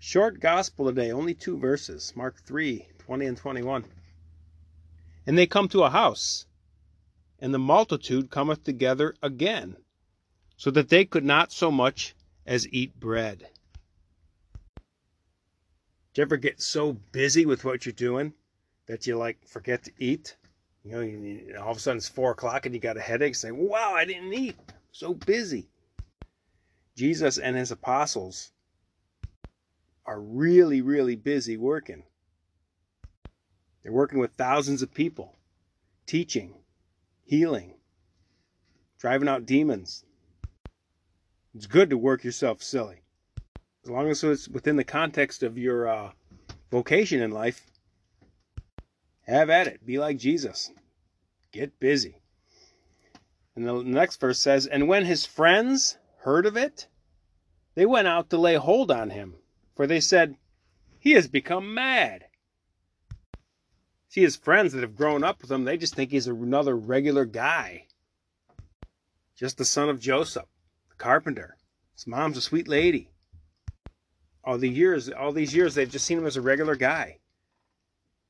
Short gospel today, only two verses Mark 3 20 and 21. And they come to a house, and the multitude cometh together again, so that they could not so much as eat bread. Do you ever get so busy with what you're doing that you like forget to eat? You know, you, all of a sudden it's four o'clock and you got a headache. Saying, "Wow, I didn't eat. so busy." Jesus and his apostles are really, really busy working. They're working with thousands of people, teaching, healing, driving out demons. It's good to work yourself silly. As long as it's within the context of your uh, vocation in life, have at it. Be like Jesus. Get busy. And the next verse says, And when his friends heard of it, they went out to lay hold on him, for they said, He has become mad. See, his friends that have grown up with him, they just think he's another regular guy. Just the son of Joseph, the carpenter. His mom's a sweet lady all the years, all these years, they've just seen him as a regular guy.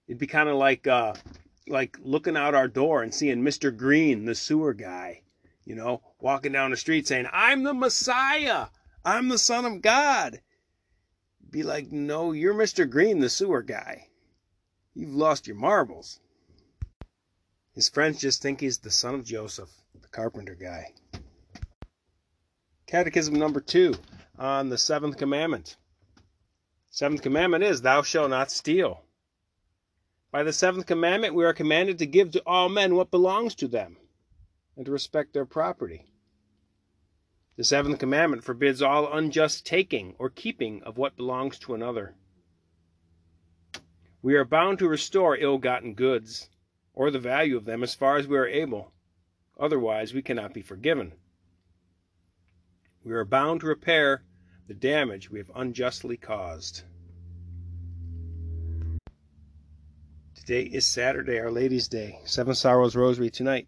It'd be kind of like, uh, like looking out our door and seeing Mr. Green, the sewer guy, you know, walking down the street saying, "I'm the Messiah. I'm the Son of God." Be like, no, you're Mr. Green, the sewer guy. You've lost your marbles. His friends just think he's the son of Joseph, the carpenter guy. Catechism number two on the seventh commandment. Seventh commandment is, Thou shalt not steal. By the seventh commandment, we are commanded to give to all men what belongs to them and to respect their property. The seventh commandment forbids all unjust taking or keeping of what belongs to another. We are bound to restore ill gotten goods, or the value of them, as far as we are able. Otherwise, we cannot be forgiven. We are bound to repair the damage we have unjustly caused. Today is Saturday, Our Lady's Day. Seven Sorrows Rosary tonight.